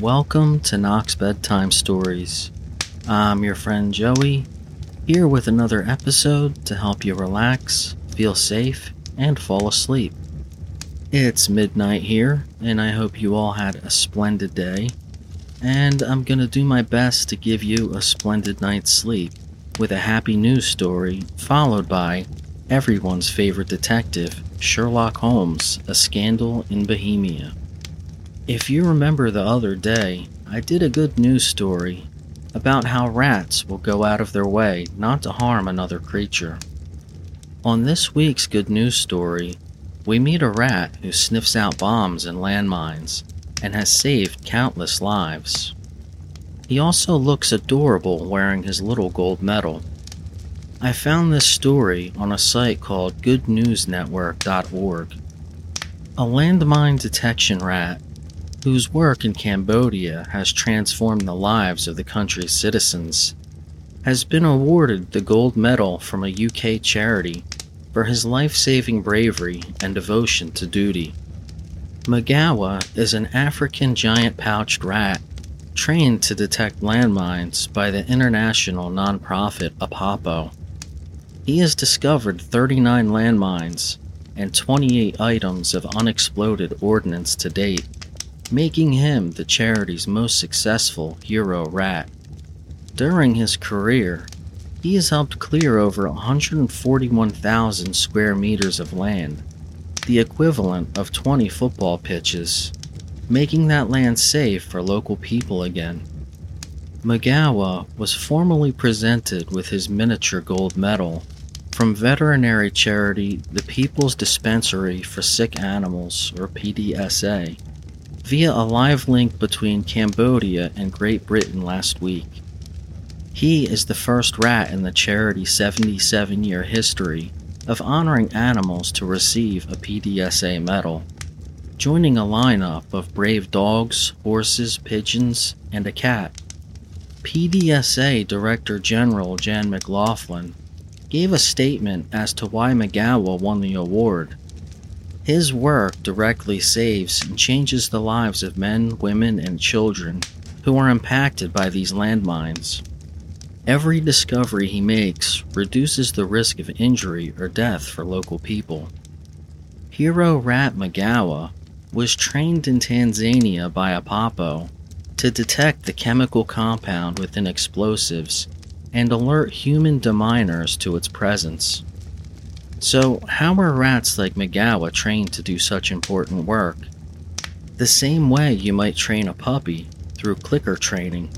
Welcome to Knox Bedtime Stories. I'm your friend Joey, here with another episode to help you relax, feel safe, and fall asleep. It's midnight here, and I hope you all had a splendid day. And I'm gonna do my best to give you a splendid night's sleep with a happy news story, followed by everyone's favorite detective, Sherlock Holmes, A Scandal in Bohemia. If you remember the other day, I did a good news story about how rats will go out of their way not to harm another creature. On this week's good news story, we meet a rat who sniffs out bombs and landmines and has saved countless lives. He also looks adorable wearing his little gold medal. I found this story on a site called goodnewsnetwork.org. A landmine detection rat whose work in Cambodia has transformed the lives of the country's citizens, has been awarded the gold medal from a UK charity for his life saving bravery and devotion to duty. Magawa is an African giant pouched rat trained to detect landmines by the international nonprofit APOPO. He has discovered 39 landmines and 28 items of unexploded ordnance to date making him the charity's most successful hero rat. During his career, he has helped clear over 141,000 square meters of land, the equivalent of 20 football pitches, making that land safe for local people again. Magawa was formally presented with his miniature gold medal from veterinary charity the People's Dispensary for Sick Animals, or PDSA via a live link between Cambodia and Great Britain last week. He is the first rat in the charity's 77 year history of honoring animals to receive a PDSA medal, joining a lineup of brave dogs, horses, pigeons, and a cat. PDSA Director General Jan McLoughlin gave a statement as to why Magawa won the award his work directly saves and changes the lives of men, women, and children who are impacted by these landmines. Every discovery he makes reduces the risk of injury or death for local people. Hero Rat Magawa was trained in Tanzania by APOPO to detect the chemical compound within explosives and alert human deminers to its presence. So, how are rats like Magawa trained to do such important work? The same way you might train a puppy through clicker training.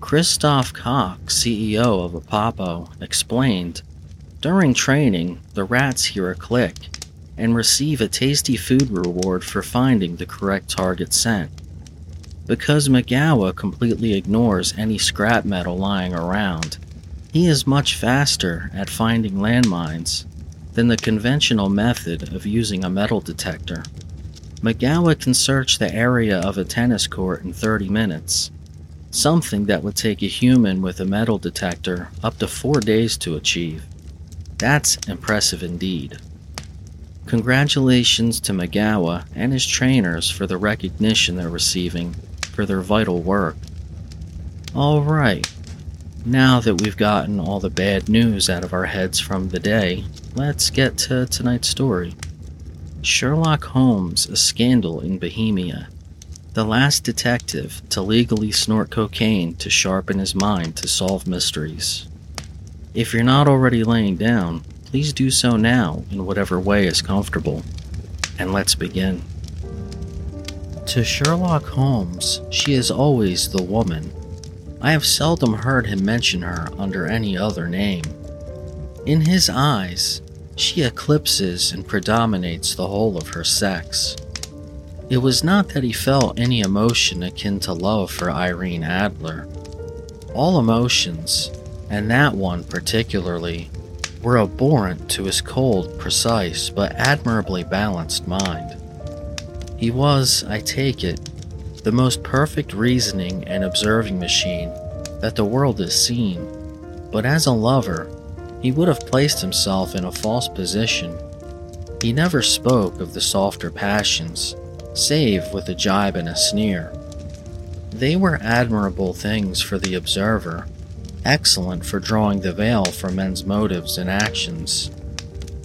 Christophe Cox, CEO of APOPO, explained During training, the rats hear a click and receive a tasty food reward for finding the correct target scent. Because Magawa completely ignores any scrap metal lying around, he is much faster at finding landmines than the conventional method of using a metal detector. Magawa can search the area of a tennis court in 30 minutes, something that would take a human with a metal detector up to four days to achieve. That's impressive indeed. Congratulations to Magawa and his trainers for the recognition they're receiving for their vital work. Alright, now that we've gotten all the bad news out of our heads from the day, let's get to tonight's story. Sherlock Holmes, a scandal in Bohemia. The last detective to legally snort cocaine to sharpen his mind to solve mysteries. If you're not already laying down, please do so now in whatever way is comfortable. And let's begin. To Sherlock Holmes, she is always the woman. I have seldom heard him mention her under any other name. In his eyes, she eclipses and predominates the whole of her sex. It was not that he felt any emotion akin to love for Irene Adler. All emotions, and that one particularly, were abhorrent to his cold, precise, but admirably balanced mind. He was, I take it, the most perfect reasoning and observing machine that the world has seen, but as a lover, he would have placed himself in a false position. He never spoke of the softer passions, save with a jibe and a sneer. They were admirable things for the observer, excellent for drawing the veil from men's motives and actions.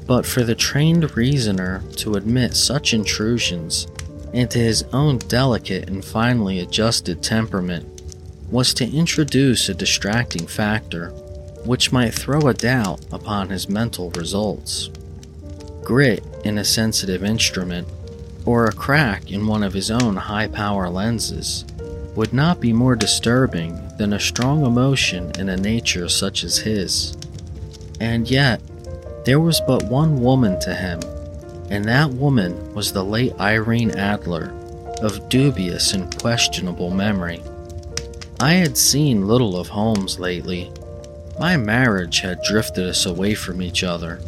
But for the trained reasoner to admit such intrusions into his own delicate and finely adjusted temperament was to introduce a distracting factor which might throw a doubt upon his mental results. Grit in a sensitive instrument, or a crack in one of his own high power lenses, would not be more disturbing than a strong emotion in a nature such as his. And yet, there was but one woman to him, and that woman was the late Irene Adler, of dubious and questionable memory. I had seen little of Holmes lately. My marriage had drifted us away from each other.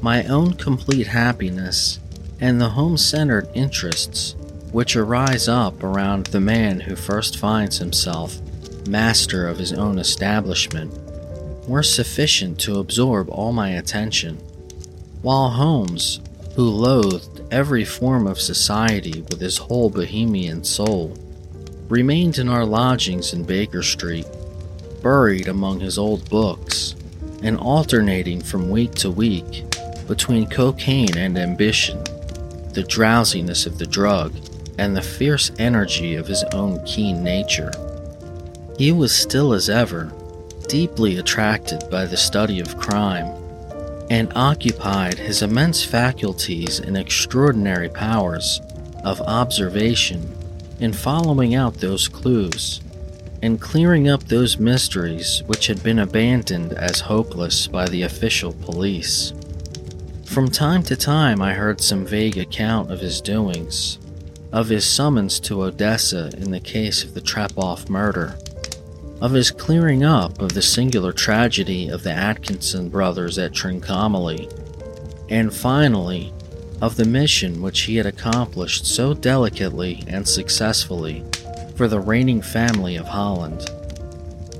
My own complete happiness and the home centered interests which arise up around the man who first finds himself master of his own establishment were sufficient to absorb all my attention, while Holmes, who loathed every form of society with his whole bohemian soul, remained in our lodgings in Baker Street, buried among his old books, and alternating from week to week between cocaine and ambition, the drowsiness of the drug, and the fierce energy of his own keen nature. He was still as ever, deeply attracted by the study of crime, and occupied his immense faculties and extraordinary powers of observation in following out those clues and clearing up those mysteries which had been abandoned as hopeless by the official police. From time to time, I heard some vague account of his doings, of his summons to Odessa in the case of the Trepoff murder, of his clearing up of the singular tragedy of the Atkinson brothers at Trincomalee, and finally, of the mission which he had accomplished so delicately and successfully for the reigning family of Holland.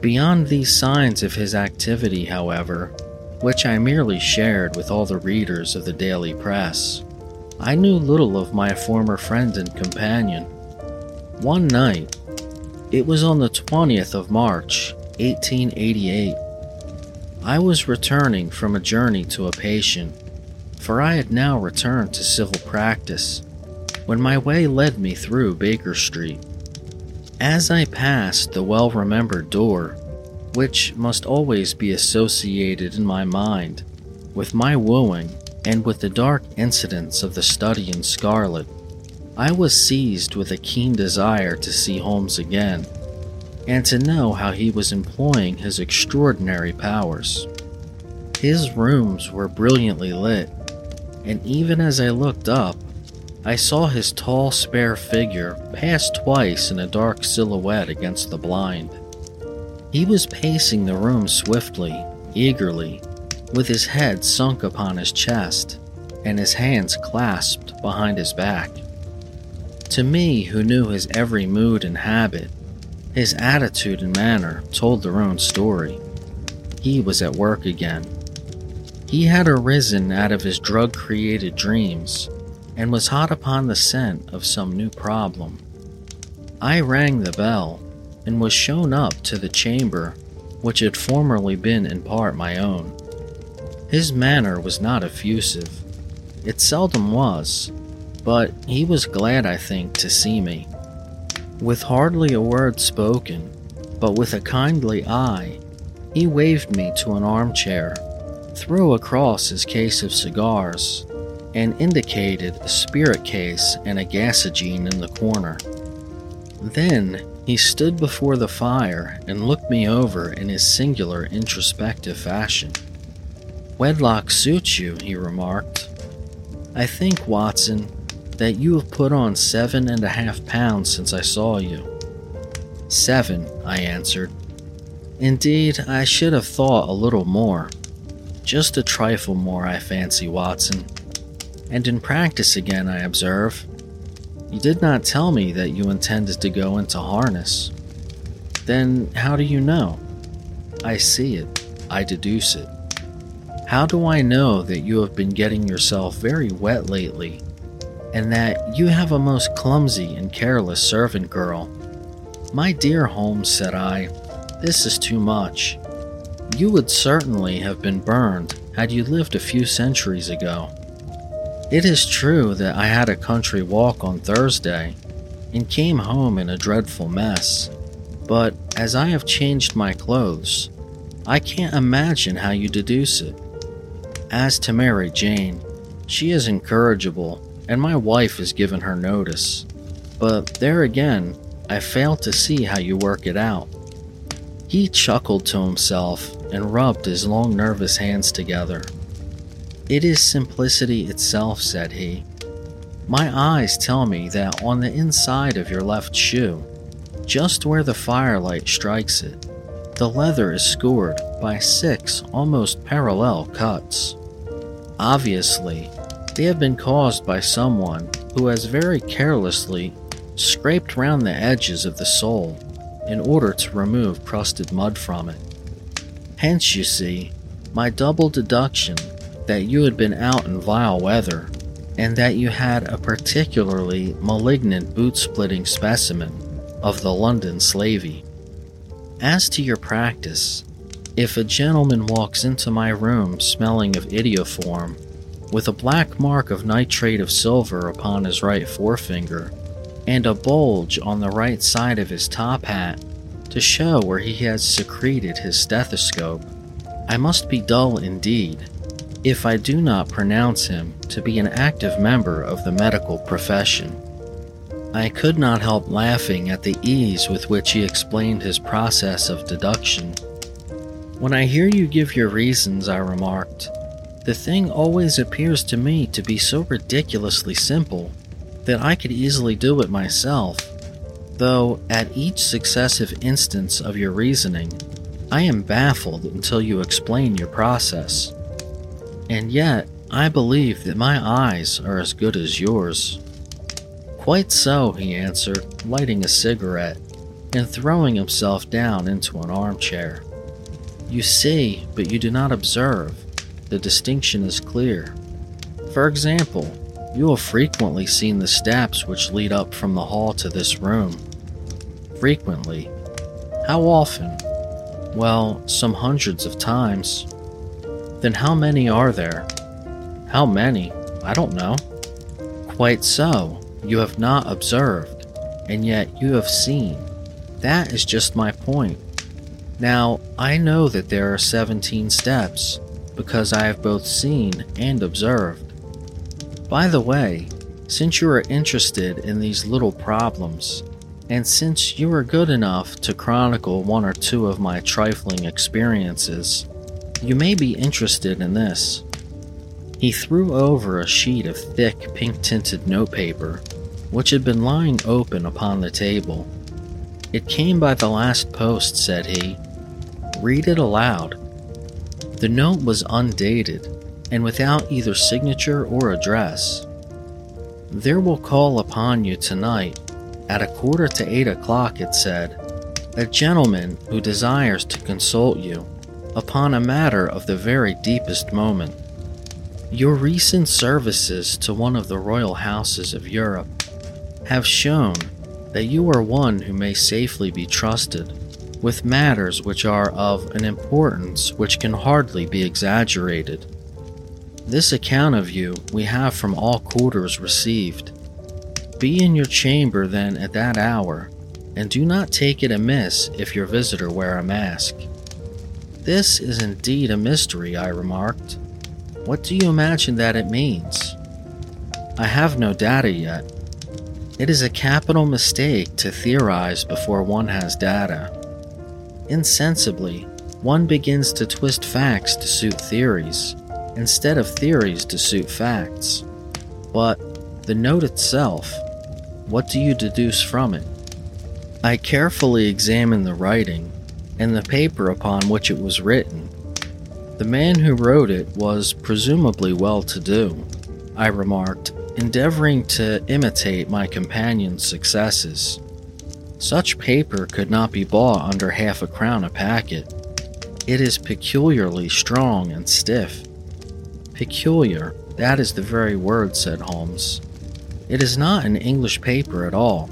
Beyond these signs of his activity, however, which I merely shared with all the readers of the daily press, I knew little of my former friend and companion. One night, it was on the 20th of March, 1888, I was returning from a journey to a patient for I had now returned to civil practice when my way led me through Baker Street. As I passed the well remembered door, which must always be associated in my mind with my wooing and with the dark incidents of the study in scarlet, I was seized with a keen desire to see Holmes again and to know how he was employing his extraordinary powers. His rooms were brilliantly lit, and even as I looked up, I saw his tall, spare figure pass twice in a dark silhouette against the blind. He was pacing the room swiftly, eagerly, with his head sunk upon his chest and his hands clasped behind his back. To me, who knew his every mood and habit, his attitude and manner told their own story. He was at work again. He had arisen out of his drug created dreams and was hot upon the scent of some new problem. I rang the bell and was shown up to the chamber which had formerly been in part my own. His manner was not effusive. It seldom was, but he was glad, I think, to see me. With hardly a word spoken, but with a kindly eye, he waved me to an armchair threw across his case of cigars and indicated a spirit case and a gasogene in the corner. Then he stood before the fire and looked me over in his singular introspective fashion. Wedlock suits you, he remarked. I think, Watson, that you have put on seven and a half pounds since I saw you. Seven, I answered. Indeed, I should have thought a little more. Just a trifle more, I fancy, Watson. And in practice again, I observe. You did not tell me that you intended to go into harness. Then how do you know? I see it. I deduce it. How do I know that you have been getting yourself very wet lately, and that you have a most clumsy and careless servant girl. My dear Holmes, said I, this is too much. You would certainly have been burned had you lived a few centuries ago. It is true that I had a country walk on Thursday and came home in a dreadful mess, but as I have changed my clothes, I can't imagine how you deduce it. As to Mary Jane, she is incorrigible, and my wife has given her notice. But there again, I fail to see how you work it out. He chuckled to himself and rubbed his long, nervous hands together. It is simplicity itself, said he. My eyes tell me that on the inside of your left shoe, just where the firelight strikes it, the leather is scored by six almost parallel cuts. Obviously, they have been caused by someone who has very carelessly scraped round the edges of the sole in order to remove crusted mud from it. Hence, you see, my double deduction that you had been out in vile weather and that you had a particularly malignant boot splitting specimen of the London slavey. As to your practice, if a gentleman walks into my room smelling of iodoform, with a black mark of nitrate of silver upon his right forefinger, and a bulge on the right side of his top hat to show where he has secreted his stethoscope, I must be dull indeed if I do not pronounce him to be an active member of the medical profession. I could not help laughing at the ease with which he explained his process of deduction. When I hear you give your reasons, I remarked, the thing always appears to me to be so ridiculously simple that I could easily do it myself, though at each successive instance of your reasoning, I am baffled until you explain your process. And yet, I believe that my eyes are as good as yours. Quite so, he answered, lighting a cigarette and throwing himself down into an armchair. You see, but you do not observe. The distinction is clear. For example, you have frequently seen the steps which lead up from the hall to this room. Frequently. How often? Well, some hundreds of times. Then how many are there? How many? I don't know. Quite so you have not observed, and yet you have seen. That is just my point. Now, I know that there are 17 steps because I have both seen and observed. By the way, since you are interested in these little problems, and since you are good enough to chronicle one or two of my trifling experiences, you may be interested in this. He threw over a sheet of thick pink tinted notepaper which had been lying open upon the table. It came by the last post, said he. Read it aloud. The note was undated and without either signature or address. There will call upon you tonight at a quarter to eight o'clock, it said, a gentleman who desires to consult you upon a matter of the very deepest moment. Your recent services to one of the royal houses of Europe have shown that you are one who may safely be trusted with matters which are of an importance which can hardly be exaggerated. This account of you we have from all quarters received. Be in your chamber then at that hour, and do not take it amiss if your visitor wear a mask. This is indeed a mystery, I remarked. What do you imagine that it means? I have no data yet, it is a capital mistake to theorize before one has data. Insensibly, one begins to twist facts to suit theories, instead of theories to suit facts. But the note itself, what do you deduce from it? I carefully examined the writing and the paper upon which it was written. The man who wrote it was presumably well to do, I remarked endeavoring to imitate my companion's successes. Such paper could not be bought under half a crown a packet. It is peculiarly strong and stiff. Peculiar, that is the very word, said Holmes. It is not an English paper at all.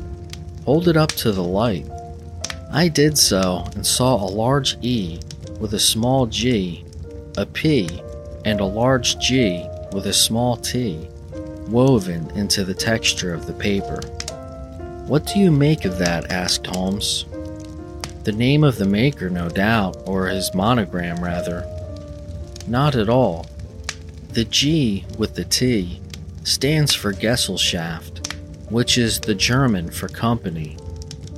Hold it up to the light. I did so and saw a large E with a small g, a P, and a large G with a small t woven into the texture of the paper. What do you make of that? asked Holmes. The name of the maker, no doubt, or his monogram, rather. Not at all. The G with the T stands for Gesellschaft, which is the German for company.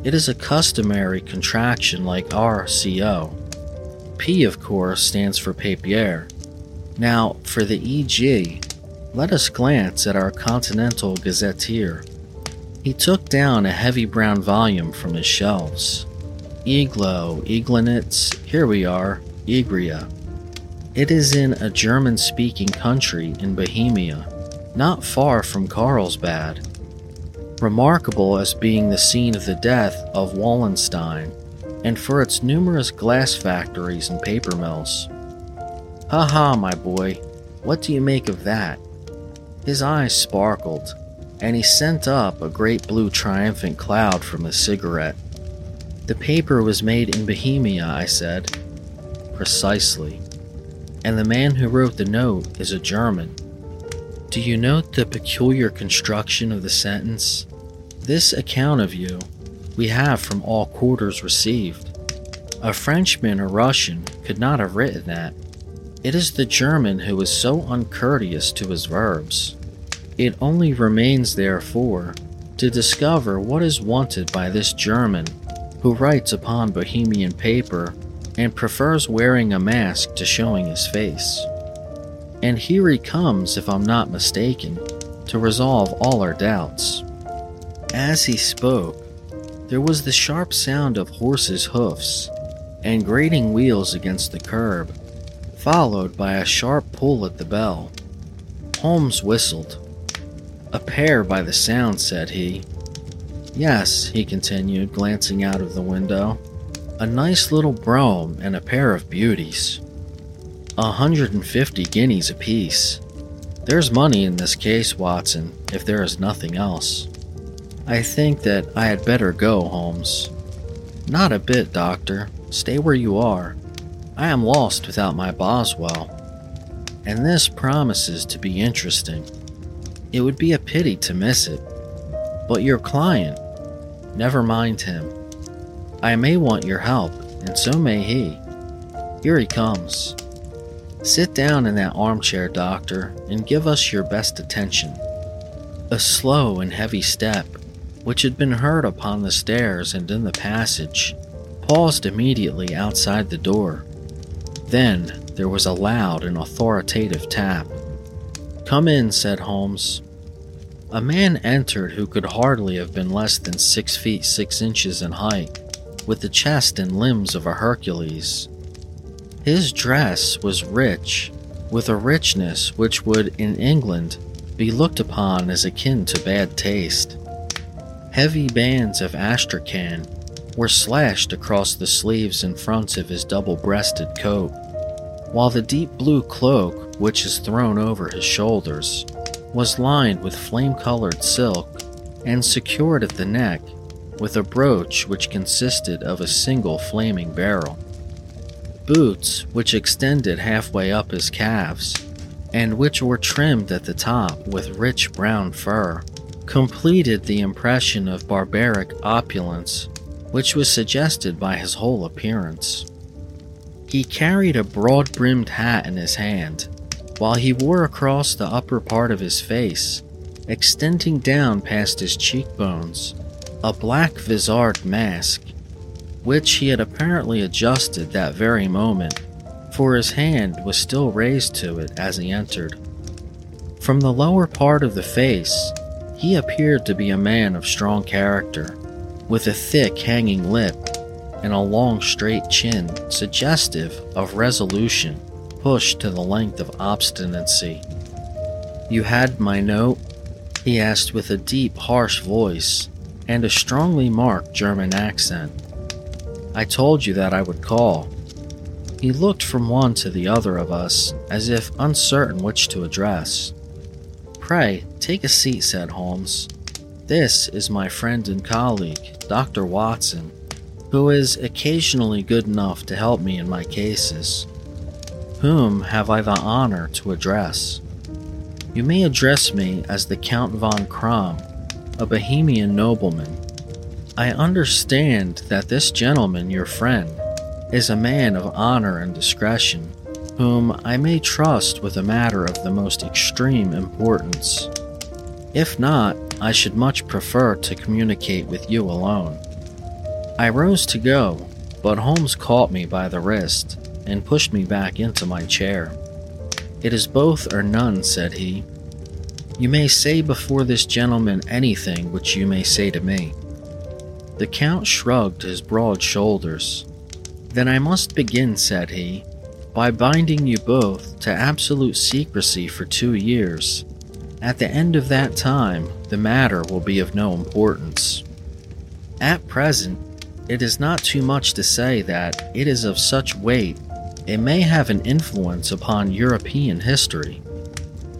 It is a customary contraction like RCO. P, of course, stands for papier. Now, for the EG, let us glance at our Continental Gazetteer. He took down a heavy brown volume from his shelves. Eglow, Eglonitz, here we are, Egria. It is in a German speaking country in Bohemia, not far from Carlsbad. Remarkable as being the scene of the death of Wallenstein, and for its numerous glass factories and paper mills. Ha ha, my boy, what do you make of that? His eyes sparkled, and he sent up a great blue triumphant cloud from his cigarette. The paper was made in Bohemia, I said. Precisely. And the man who wrote the note is a German. Do you note the peculiar construction of the sentence? This account of you we have from all quarters received. A Frenchman or Russian could not have written that. It is the German who is so uncourteous to his verbs. It only remains, therefore, to discover what is wanted by this German who writes upon Bohemian paper and prefers wearing a mask to showing his face. And here he comes, if I'm not mistaken, to resolve all our doubts. As he spoke, there was the sharp sound of horses' hoofs and grating wheels against the curb, followed by a sharp pull at the bell. Holmes whistled. A pair by the sound, said he. Yes, he continued, glancing out of the window. A nice little brougham and a pair of beauties. A hundred and fifty guineas apiece. There's money in this case, Watson, if there is nothing else. I think that I had better go, Holmes. Not a bit, Doctor. Stay where you are. I am lost without my Boswell. And this promises to be interesting. It would be a pity to miss it. But your client, never mind him. I may want your help, and so may he. Here he comes. Sit down in that armchair, Doctor, and give us your best attention. A slow and heavy step, which had been heard upon the stairs and in the passage, paused immediately outside the door. Then there was a loud and authoritative tap. Come in, said Holmes. A man entered who could hardly have been less than six feet six inches in height, with the chest and limbs of a Hercules. His dress was rich, with a richness which would, in England, be looked upon as akin to bad taste. Heavy bands of astrakhan were slashed across the sleeves and fronts of his double breasted coat, while the deep blue cloak, which is thrown over his shoulders, was lined with flame colored silk and secured at the neck with a brooch which consisted of a single flaming beryl boots which extended halfway up his calves, and which were trimmed at the top with rich brown fur, completed the impression of barbaric opulence which was suggested by his whole appearance. He carried a broad brimmed hat in his hand, while he wore across the upper part of his face, extending down past his cheekbones, a black visard mask which he had apparently adjusted that very moment, for his hand was still raised to it as he entered. From the lower part of the face, he appeared to be a man of strong character, with a thick hanging lip and a long straight chin suggestive of resolution pushed to the length of obstinacy. You had my note? he asked with a deep, harsh voice and a strongly marked German accent. I told you that I would call. He looked from one to the other of us, as if uncertain which to address. Pray, take a seat, said Holmes. This is my friend and colleague, Dr. Watson, who is occasionally good enough to help me in my cases. Whom have I the honor to address? You may address me as the Count von Kramm, a Bohemian nobleman. I understand that this gentleman, your friend, is a man of honor and discretion, whom I may trust with a matter of the most extreme importance. If not, I should much prefer to communicate with you alone. I rose to go, but Holmes caught me by the wrist and pushed me back into my chair. It is both or none, said he. You may say before this gentleman anything which you may say to me. The Count shrugged his broad shoulders. Then I must begin, said he, by binding you both to absolute secrecy for two years. At the end of that time, the matter will be of no importance. At present, it is not too much to say that it is of such weight it may have an influence upon European history.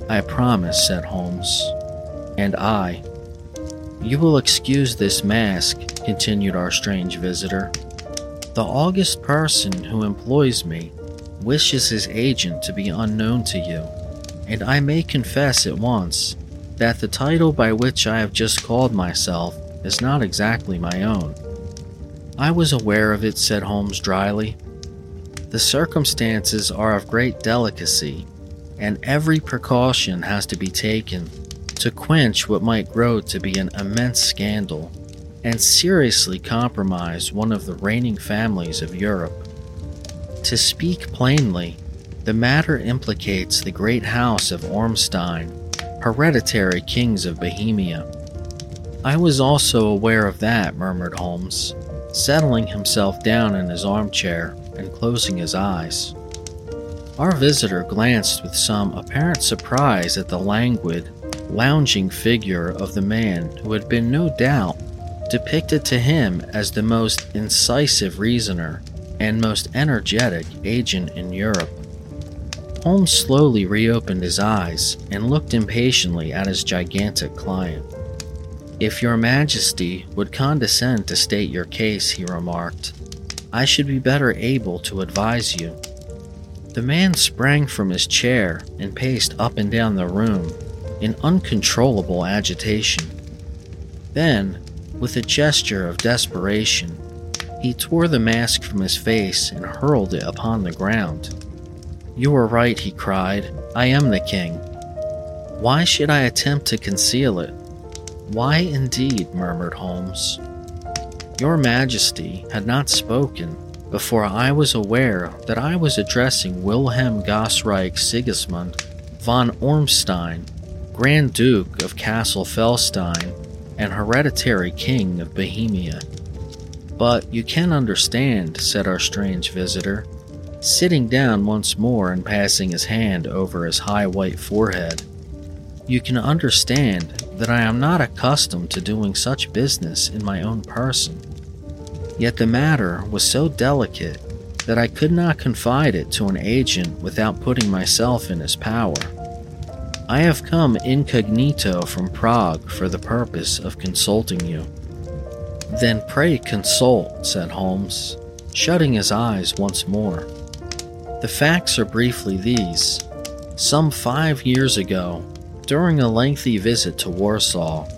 I promise, said Holmes. And I. You will excuse this mask, continued our strange visitor. The august person who employs me wishes his agent to be unknown to you, and I may confess at once that the title by which I have just called myself is not exactly my own. I was aware of it, said Holmes dryly. The circumstances are of great delicacy, and every precaution has to be taken to quench what might grow to be an immense scandal and seriously compromise one of the reigning families of Europe. To speak plainly, the matter implicates the great house of Ormstein, hereditary kings of Bohemia. I was also aware of that, murmured Holmes, settling himself down in his armchair and closing his eyes. Our visitor glanced with some apparent surprise at the languid, lounging figure of the man who had been no doubt depicted to him as the most incisive reasoner and most energetic agent in Europe. Holmes slowly reopened his eyes and looked impatiently at his gigantic client. If your majesty would condescend to state your case, he remarked, I should be better able to advise you. The man sprang from his chair and paced up and down the room in uncontrollable agitation. Then, with a gesture of desperation, he tore the mask from his face and hurled it upon the ground. You are right, he cried. I am the king. Why should I attempt to conceal it? Why indeed? murmured Holmes. Your Majesty had not spoken before I was aware that I was addressing Wilhelm Gottsreich Sigismund von Ormstein, Grand Duke of Cassel-Felstein and hereditary King of Bohemia. But you can understand, said our strange visitor, sitting down once more and passing his hand over his high white forehead. You can understand that I am not accustomed to doing such business in my own person. Yet the matter was so delicate that I could not confide it to an agent without putting myself in his power. I have come incognito from Prague for the purpose of consulting you. Then pray consult, said Holmes, shutting his eyes once more. The facts are briefly these. Some five years ago, during a lengthy visit to Warsaw,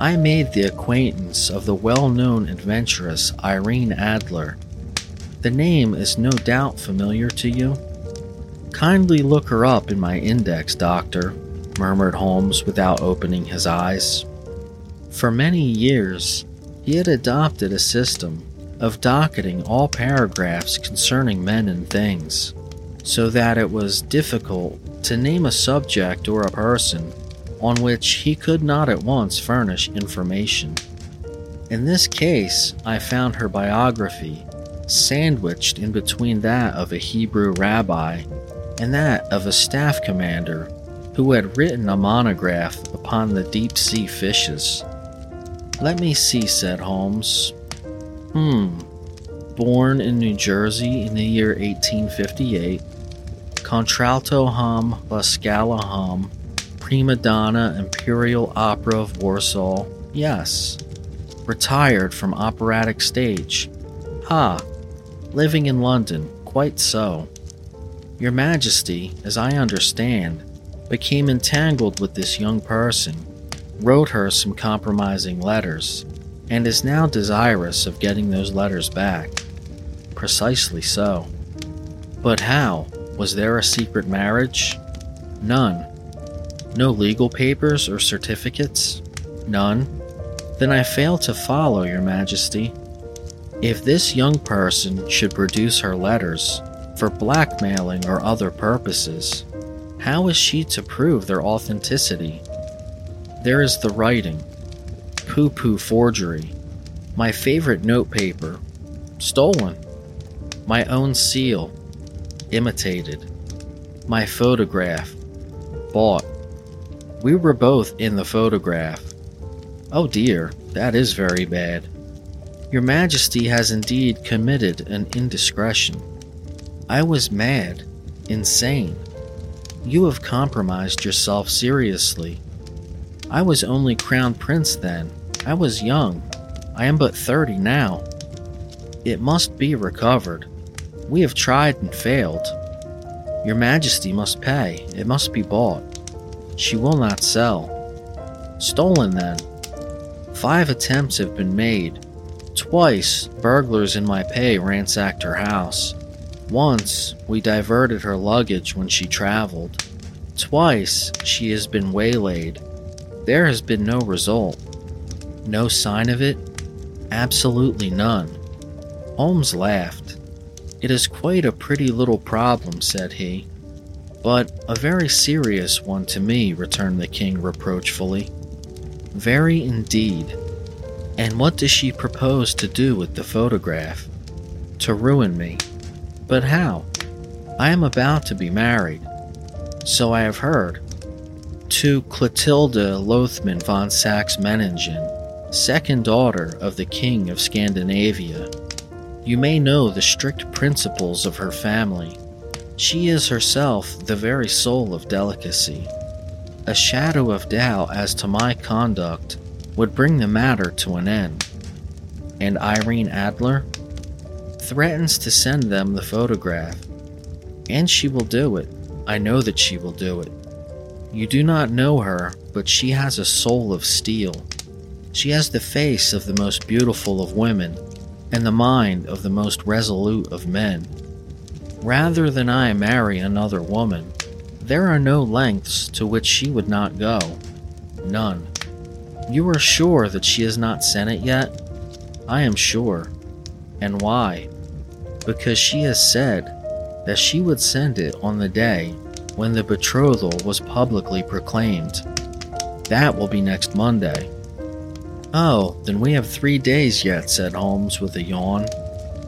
I made the acquaintance of the well known adventuress Irene Adler. The name is no doubt familiar to you. Kindly look her up in my index, Doctor, murmured Holmes without opening his eyes. For many years, he had adopted a system of docketing all paragraphs concerning men and things, so that it was difficult to name a subject or a person on which he could not at once furnish information. In this case, I found her biography sandwiched in between that of a Hebrew rabbi and that of a staff commander who had written a monograph upon the deep sea fishes. Let me see, said Holmes. Hmm. Born in New Jersey in the year 1858, Contralto Ham La Scala Ham prima donna Imperial Opera of Warsaw, yes. Retired from operatic stage. Ah, living in London, quite so. Your Majesty, as I understand, became entangled with this young person, wrote her some compromising letters, and is now desirous of getting those letters back. Precisely so. But how? Was there a secret marriage? None. No legal papers or certificates? None. Then I fail to follow, Your Majesty. If this young person should produce her letters for blackmailing or other purposes, how is she to prove their authenticity? There is the writing. Poo poo forgery. My favorite notepaper. Stolen. My own seal. Imitated. My photograph. Bought. We were both in the photograph. Oh dear, that is very bad. Your Majesty has indeed committed an indiscretion. I was mad, insane. You have compromised yourself seriously. I was only Crown Prince then. I was young. I am but 30 now. It must be recovered. We have tried and failed. Your Majesty must pay. It must be bought. She will not sell. Stolen then. Five attempts have been made. Twice, burglars in my pay ransacked her house. Once, we diverted her luggage when she traveled. Twice, she has been waylaid. There has been no result. No sign of it? Absolutely none. Holmes laughed. It is quite a pretty little problem, said he. But a very serious one to me, returned the king reproachfully. Very indeed. And what does she propose to do with the photograph? To ruin me. But how? I am about to be married. So I have heard. To Clotilda Lothman von Saxe Meiningen, second daughter of the King of Scandinavia. You may know the strict principles of her family she is herself the very soul of delicacy. A shadow of doubt as to my conduct would bring the matter to an end. And Irene Adler threatens to send them the photograph. And she will do it. I know that she will do it. You do not know her, but she has a soul of steel. She has the face of the most beautiful of women and the mind of the most resolute of men. Rather than I marry another woman, there are no lengths to which she would not go. None. You are sure that she has not sent it yet? I am sure. And why? Because she has said that she would send it on the day when the betrothal was publicly proclaimed. That will be next Monday. Oh, then we have three days yet, said Holmes with a yawn.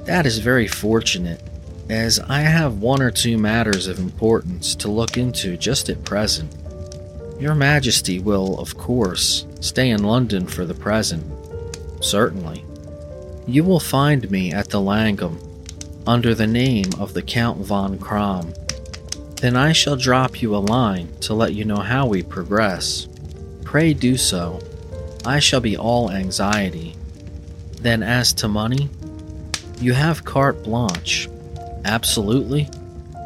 That is very fortunate as I have one or two matters of importance to look into just at present. Your Majesty will, of course, stay in London for the present. Certainly. You will find me at the Langham, under the name of the Count von Kramm. Then I shall drop you a line to let you know how we progress. Pray do so. I shall be all anxiety. Then, as to money, you have carte blanche Absolutely.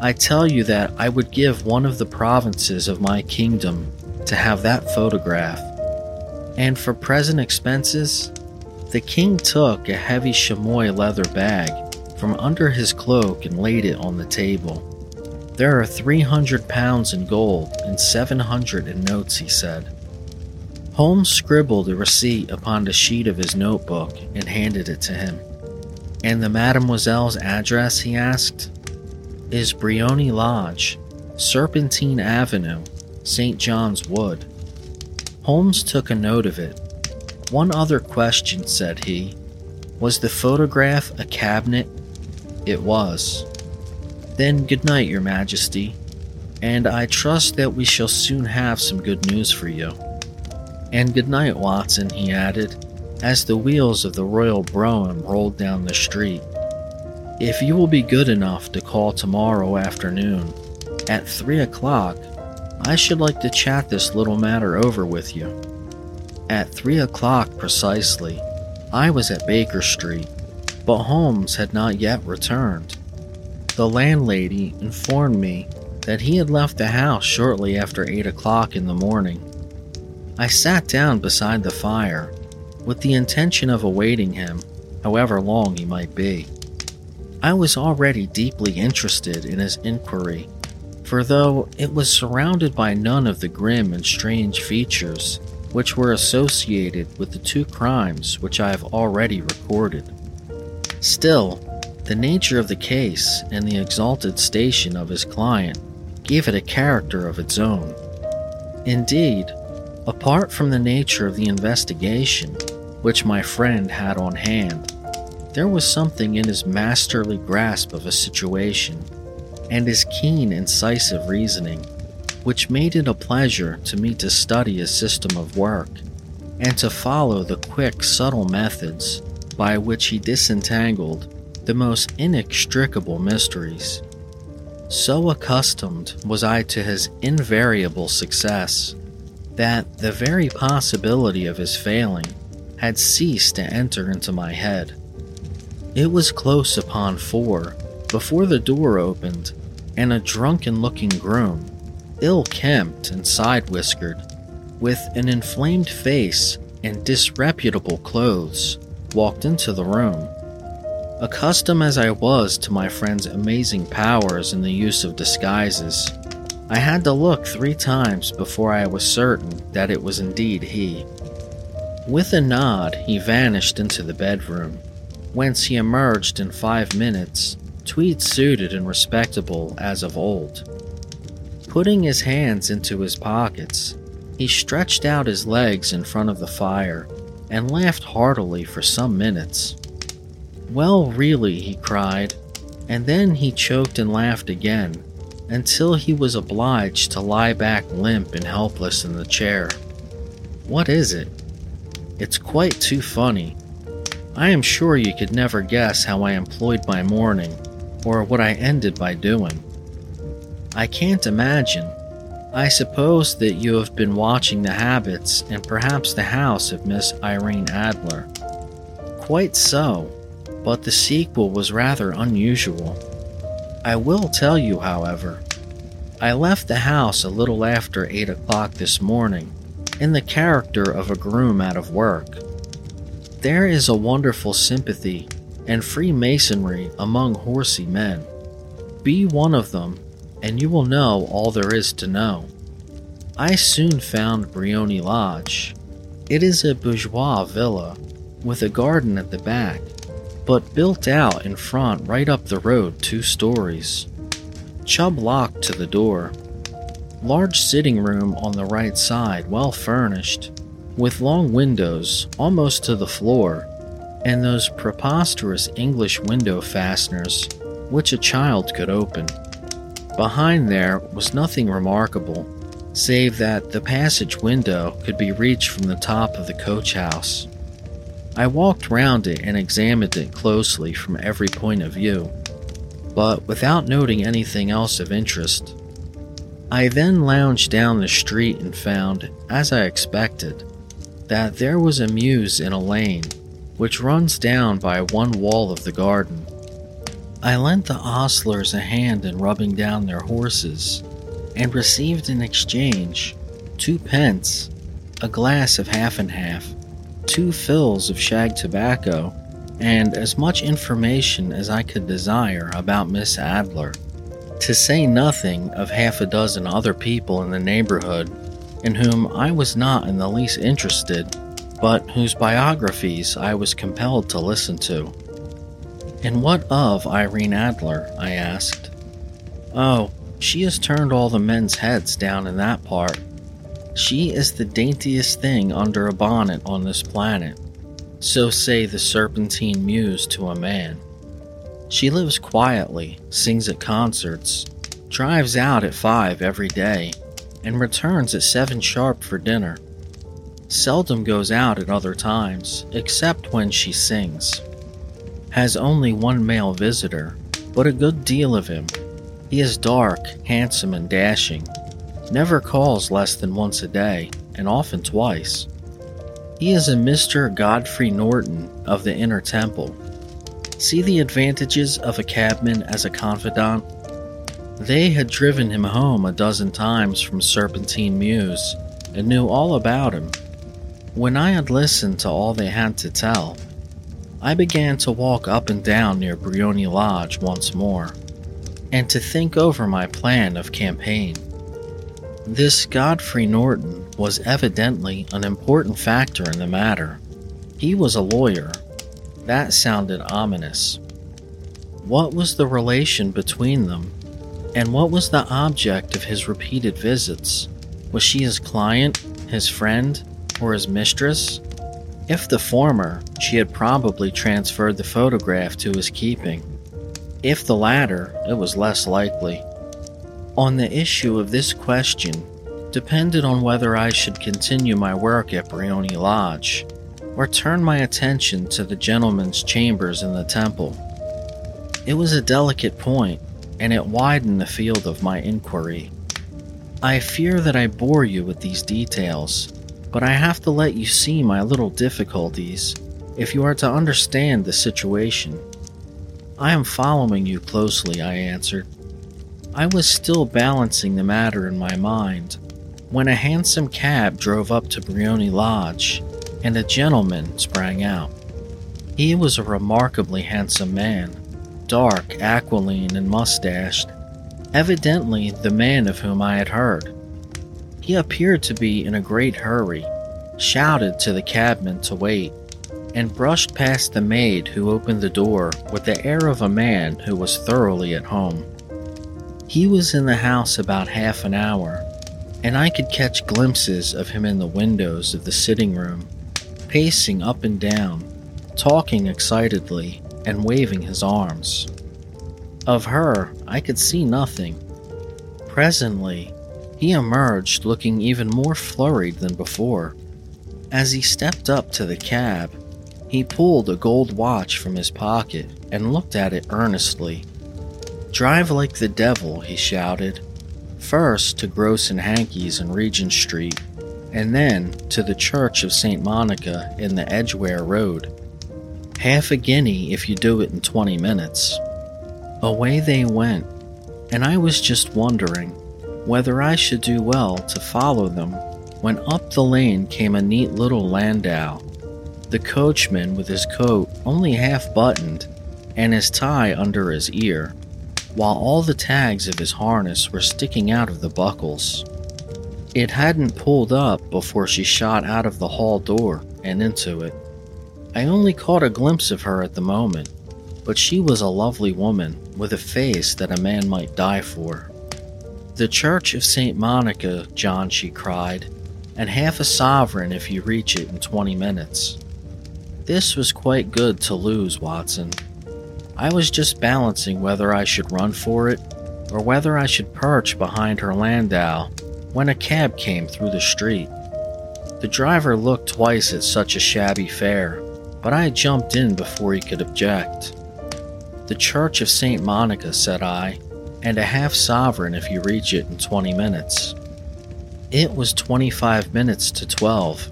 I tell you that I would give one of the provinces of my kingdom to have that photograph. And for present expenses, the king took a heavy chamois leather bag from under his cloak and laid it on the table. There are 300 pounds in gold and 700 in notes, he said. Holmes scribbled a receipt upon a sheet of his notebook and handed it to him. And the mademoiselle's address, he asked, is Briony Lodge, Serpentine Avenue, St. John's Wood. Holmes took a note of it. One other question, said he. Was the photograph a cabinet? It was. Then good night, Your Majesty, and I trust that we shall soon have some good news for you. And good night, Watson, he added, as the wheels of the royal brougham rolled down the street. If you will be good enough to call tomorrow afternoon at 3 o'clock, I should like to chat this little matter over with you. At three o'clock precisely, I was at Baker Street, but Holmes had not yet returned. The landlady informed me that he had left the house shortly after eight o'clock in the morning. I sat down beside the fire with the intention of awaiting him, however long he might be. I was already deeply interested in his inquiry, for though it was surrounded by none of the grim and strange features which were associated with the two crimes which I have already recorded, still, the nature of the case and the exalted station of his client gave it a character of its own. Indeed, apart from the nature of the investigation which my friend had on hand, there was something in his masterly grasp of a situation and his keen, incisive reasoning which made it a pleasure to me to study his system of work and to follow the quick, subtle methods by which he disentangled the most inextricable mysteries. So accustomed was I to his invariable success that the very possibility of his failing had ceased to enter into my head. It was close upon four before the door opened and a drunken looking groom, ill kempt and side whiskered, with an inflamed face and disreputable clothes, walked into the room. Accustomed as I was to my friend's amazing powers in the use of disguises, I had to look three times before I was certain that it was indeed he. With a nod, he vanished into the bedroom, whence he emerged in five minutes, tweed suited and respectable as of old. Putting his hands into his pockets, he stretched out his legs in front of the fire and laughed heartily for some minutes. Well, really, he cried, and then he choked and laughed again until he was obliged to lie back limp and helpless in the chair. What is it? It's quite too funny. I am sure you could never guess how I employed my morning, or what I ended by doing. I can't imagine. I suppose that you have been watching the habits and perhaps the house of Miss Irene Adler. Quite so, but the sequel was rather unusual. I will tell you, however, I left the house a little after 8 o'clock this morning in the character of a groom out of work. There is a wonderful sympathy and freemasonry among horsey men. Be one of them, and you will know all there is to know. I soon found Briony Lodge. It is a bourgeois villa with a garden at the back but built out in front right up the road two stories. Chubb locked to the door. Large sitting room on the right side, well furnished, with long windows almost to the floor, and those preposterous English window fasteners which a child could open. Behind there was nothing remarkable, save that the passage window could be reached from the top of the coach house. I walked round it and examined it closely from every point of view, but without noting anything else of interest. I then lounged down the street and found, as I expected, that there was a mews in a lane which runs down by one wall of the garden. I lent the ostlers a hand in rubbing down their horses, and received in exchange two pence, a glass of half and half, two fills of shag tobacco, and as much information as I could desire about Miss Adler, to say nothing of half a dozen other people in the neighborhood in whom I was not in the least interested, but whose biographies I was compelled to listen to. And what of Irene Adler? I asked. Oh, she has turned all the men's heads down in that part, she is the daintiest thing under a bonnet on this planet, so say the Serpentine Mews to a man. She lives quietly, sings at concerts, drives out at 5 every day, and returns at 7 sharp for dinner. Seldom goes out at other times, except when she sings. Has only one male visitor, but a good deal of him. He is dark, handsome, and dashing, never calls less than once a day, and often twice. He is a Mr. Godfrey Norton of the Inner Temple. See the advantages of a cabman as a confidant? They had driven him home a dozen times from Serpentine Mews and knew all about him. When I had listened to all they had to tell, I began to walk up and down near Briony Lodge once more, and to think over my plan of campaign. This Godfrey Norton was evidently an important factor in the matter. He was a lawyer. That sounded ominous. What was the relation between them? And what was the object of his repeated visits? Was she his client, his friend, or his mistress? If the former, she had probably transferred the photograph to his keeping. If the latter, it was less likely. On the issue of this question depended on whether I should continue my work at Briony Lodge or turn my attention to the gentleman's chambers in the temple. It was a delicate point, and it widened the field of my inquiry. I fear that I bore you with these details, but I have to let you see my little difficulties if you are to understand the situation. I am following you closely, I answered. I was still balancing the matter in my mind when a hansom cab drove up to Briony Lodge and a gentleman sprang out. He was a remarkably handsome man, dark, aquiline, and mustached, evidently the man of whom I had heard. He appeared to be in a great hurry, shouted to the cabman to wait, and brushed past the maid who opened the door with the air of a man who was thoroughly at home. He was in the house about half an hour, and I could catch glimpses of him in the windows of the sitting room, pacing up and down, talking excitedly, and waving his arms. Of her, I could see nothing. Presently, he emerged looking even more flurried than before. As he stepped up to the cab, he pulled a gold watch from his pocket and looked at it earnestly. Drive like the devil, he shouted. First to Gross and Hankey's in Regent Street, and then to the Church of St. Monica in the Edgware Road. Half a guinea if you do it in 20 minutes. Away they went, and I was just wondering whether I should do well to follow them when up the lane came a neat little landau, the coachman with his coat only half buttoned and his tie under his ear, while all the tags of his harness were sticking out of the buckles. It hadn't pulled up before she shot out of the hall door and into it. I only caught a glimpse of her at the moment, but she was a lovely woman with a face that a man might die for. The Church of St. Monica, John, she cried, and half a sovereign if you reach it in 20 minutes. This was quite good to lose, Watson. I was just balancing whether I should run for it or whether I should perch behind her landau when a cab came through the street. The driver looked twice at such a shabby fare, but I jumped in before he could object. The Church of St. Monica, said I, and a half sovereign if you reach it in 20 minutes. It was 25 minutes to 12,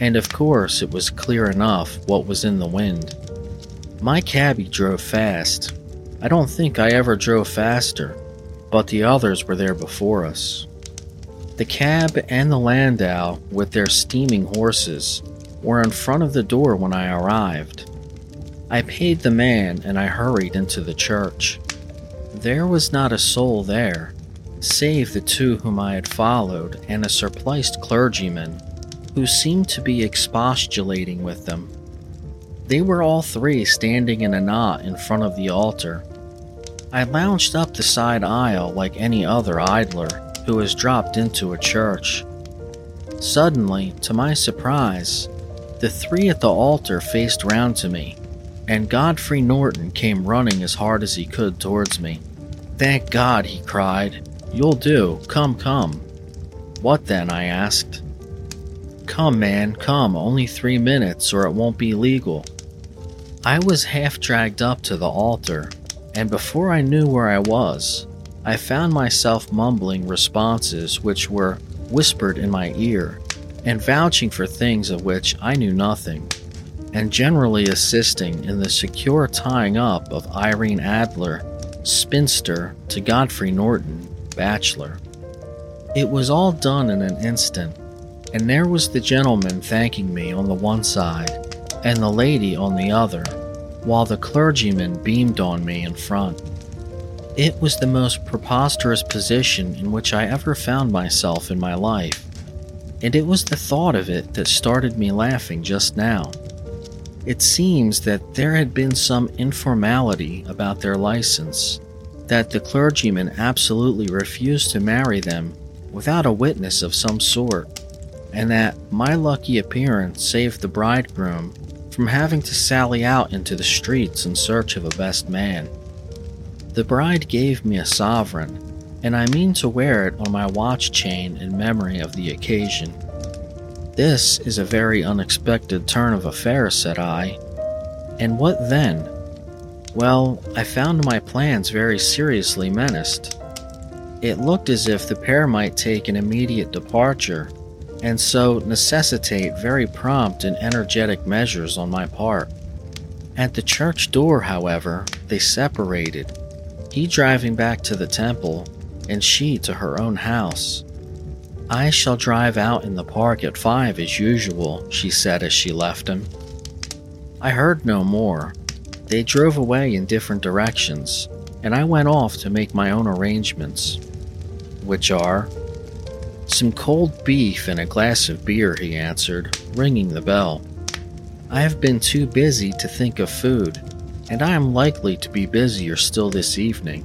and of course it was clear enough what was in the wind. My cabby drove fast. I don't think I ever drove faster, but the others were there before us. The cab and the landau, with their steaming horses, were in front of the door when I arrived. I paid the man and I hurried into the church. There was not a soul there, save the two whom I had followed and a surpliced clergyman, who seemed to be expostulating with them. They were all three standing in a knot in front of the altar. I lounged up the side aisle like any other idler who has dropped into a church. Suddenly, to my surprise, the three at the altar faced round to me, and Godfrey Norton came running as hard as he could towards me. Thank God, he cried. You'll do. Come, come. What then? I asked. Come, man, come. Only three minutes, or it won't be legal. I was half dragged up to the altar, and before I knew where I was, I found myself mumbling responses which were whispered in my ear and vouching for things of which I knew nothing, and generally assisting in the secure tying up of Irene Adler, spinster, to Godfrey Norton, bachelor. It was all done in an instant, and there was the gentleman thanking me on the one side, and the lady on the other, while the clergyman beamed on me in front. It was the most preposterous position in which I ever found myself in my life, and it was the thought of it that started me laughing just now. It seems that there had been some informality about their license, that the clergyman absolutely refused to marry them without a witness of some sort, and that my lucky appearance saved the bridegroom from having to sally out into the streets in search of a best man. The bride gave me a sovereign, and I mean to wear it on my watch chain in memory of the occasion. This is a very unexpected turn of affairs, said I. And what then? Well, I found my plans very seriously menaced. It looked as if the pair might take an immediate departure, and so necessitate very prompt and energetic measures on my part. At the church door, however, they separated, he driving back to the temple, and she to her own house. I shall drive out in the park at five as usual, she said as she left him. I heard no more. They drove away in different directions, and I went off to make my own arrangements which are some cold beef and a glass of beer, he answered, ringing the bell. I have been too busy to think of food, and I am likely to be busier still this evening.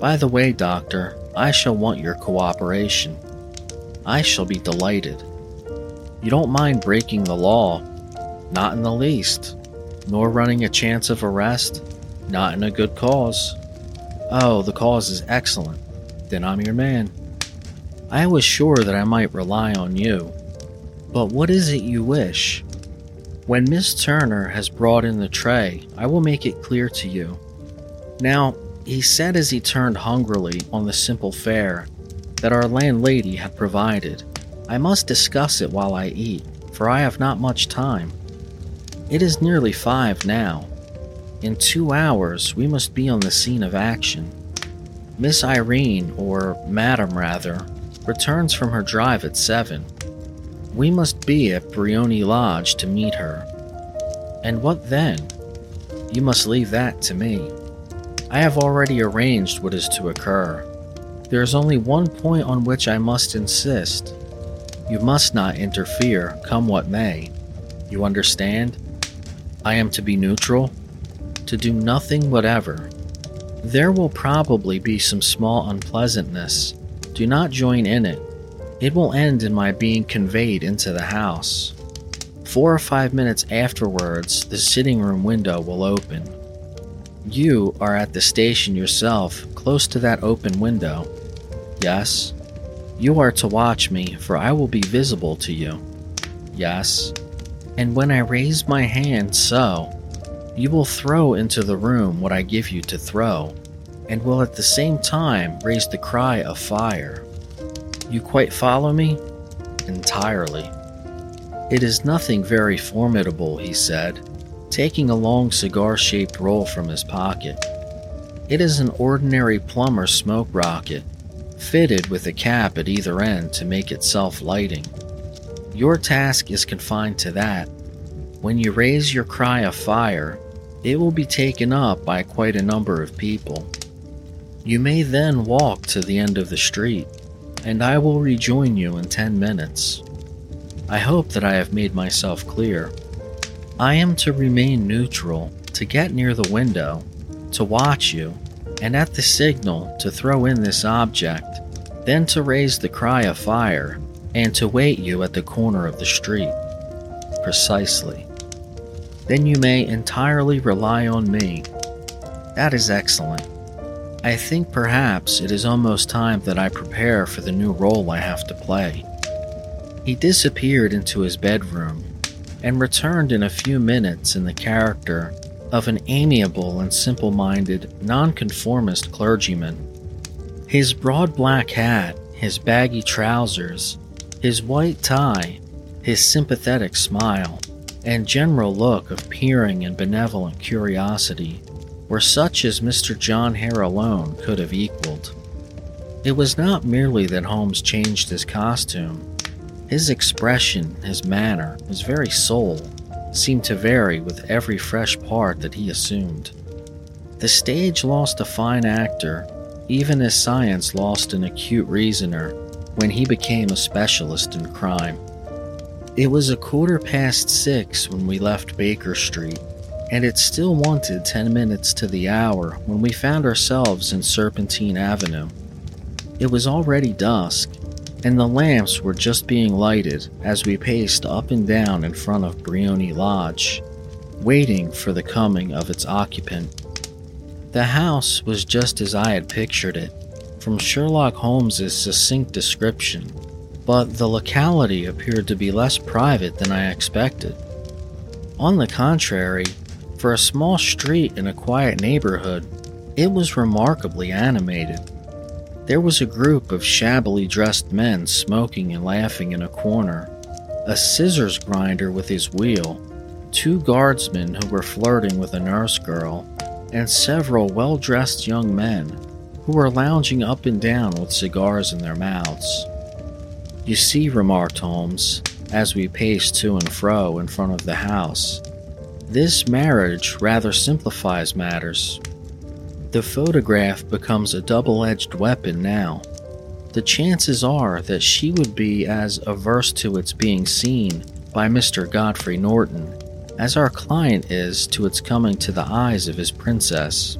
By the way, Doctor, I shall want your cooperation. I shall be delighted. You don't mind breaking the law? Not in the least. Nor running a chance of arrest? Not in a good cause. Oh, the cause is excellent then I'm your man. I was sure that I might rely on you. But what is it you wish? When Miss Turner has brought in the tray, I will make it clear to you. Now, he said as he turned hungrily on the simple fare that our landlady had provided. I must discuss it while I eat, for I have not much time. It is nearly five now. In two hours, we must be on the scene of action. Miss Irene, or Madam rather, returns from her drive at 7. We must be at Briony Lodge to meet her. And what then? You must leave that to me. I have already arranged what is to occur. There is only one point on which I must insist. You must not interfere, come what may. You understand? I am to be neutral, to do nothing whatever. There will probably be some small unpleasantness. Do not join in it. It will end in my being conveyed into the house. Four or five minutes afterwards, the sitting room window will open. You are at the station yourself, close to that open window. Yes. You are to watch me, for I will be visible to you. Yes. And when I raise my hand so, you will throw into the room what I give you to throw, and will at the same time raise the cry of fire. You quite follow me? Entirely. It is nothing very formidable, he said, taking a long cigar shaped roll from his pocket. It is an ordinary plumber's smoke rocket, fitted with a cap at either end to make it self lighting. Your task is confined to that. When you raise your cry of fire, it will be taken up by quite a number of people. You may then walk to the end of the street, and I will rejoin you in 10 minutes. I hope that I have made myself clear. I am to remain neutral, to get near the window, to watch you, and at the signal to throw in this object, then to raise the cry of fire, and to wait you at the corner of the street. Precisely then you may entirely rely on me. That is excellent. I think perhaps it is almost time that I prepare for the new role I have to play. He disappeared into his bedroom and returned in a few minutes in the character of an amiable and simple minded nonconformist clergyman. His broad black hat, his baggy trousers, his white tie, his sympathetic smile, and general look of peering and benevolent curiosity were such as Mr. John Hare alone could have equaled. It was not merely that Holmes changed his costume. His expression, his manner, his very soul seemed to vary with every fresh part that he assumed. The stage lost a fine actor even as science lost an acute reasoner when he became a specialist in crime. It was a quarter past six when we left Baker Street, and it still wanted 10 minutes to the hour when we found ourselves in Serpentine Avenue. It was already dusk, and the lamps were just being lighted as we paced up and down in front of Briony Lodge, waiting for the coming of its occupant. The house was just as I had pictured it, from Sherlock Holmes's succinct description, but the locality appeared to be less private than I expected. On the contrary, for a small street in a quiet neighborhood, it was remarkably animated. There was a group of shabbily dressed men smoking and laughing in a corner, a scissors grinder with his wheel, two guardsmen who were flirting with a nurse girl, and several well dressed young men who were lounging up and down with cigars in their mouths. You see, remarked Holmes, as we paced to and fro in front of the house, this marriage rather simplifies matters. The photograph becomes a double edged weapon now. The chances are that she would be as averse to its being seen by Mr. Godfrey Norton as our client is to its coming to the eyes of his princess.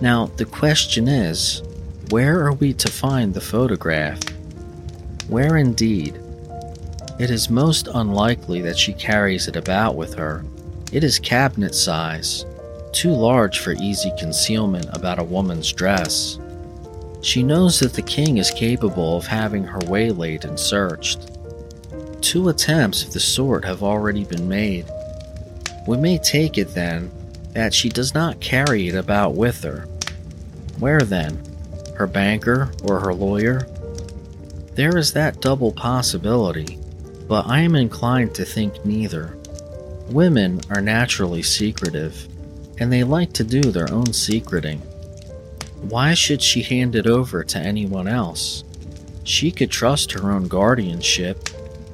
Now, the question is where are we to find the photograph? Where indeed? It is most unlikely that she carries it about with her. It is cabinet size, too large for easy concealment about a woman's dress. She knows that the king is capable of having her waylaid and searched. Two attempts of the sort have already been made, we may take it then that she does not carry it about with her. Where then? Her banker or her lawyer? There is that double possibility, but I am inclined to think neither. Women are naturally secretive, and they like to do their own secreting. Why should she hand it over to anyone else? She could trust her own guardianship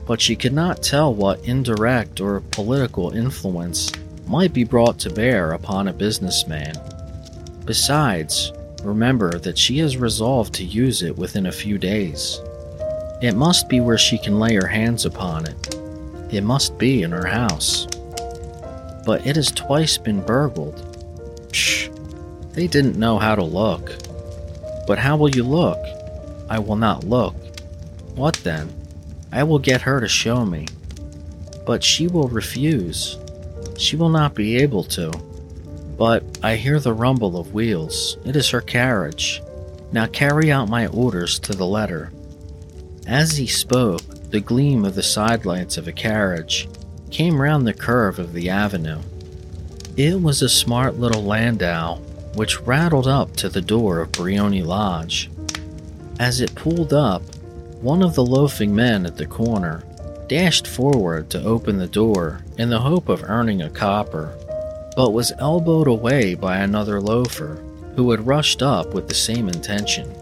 but she could not tell what indirect or political influence might be brought to bear upon a businessman. Besides, remember that she has resolved to use it within a few days. It must be where she can lay her hands upon it. It must be in her house. But it has twice been burgled. Psh! They didn't know how to look. But how will you look? I will not look. What then? I will get her to show me. But she will refuse. She will not be able to. But I hear the rumble of wheels. It is her carriage. Now carry out my orders to the letter. As he spoke, the gleam of the sidelights of a carriage came round the curve of the avenue. It was a smart little landau which rattled up to the door of Briony Lodge. As it pulled up, one of the loafing men at the corner dashed forward to open the door in the hope of earning a copper, but was elbowed away by another loafer who had rushed up with the same intention.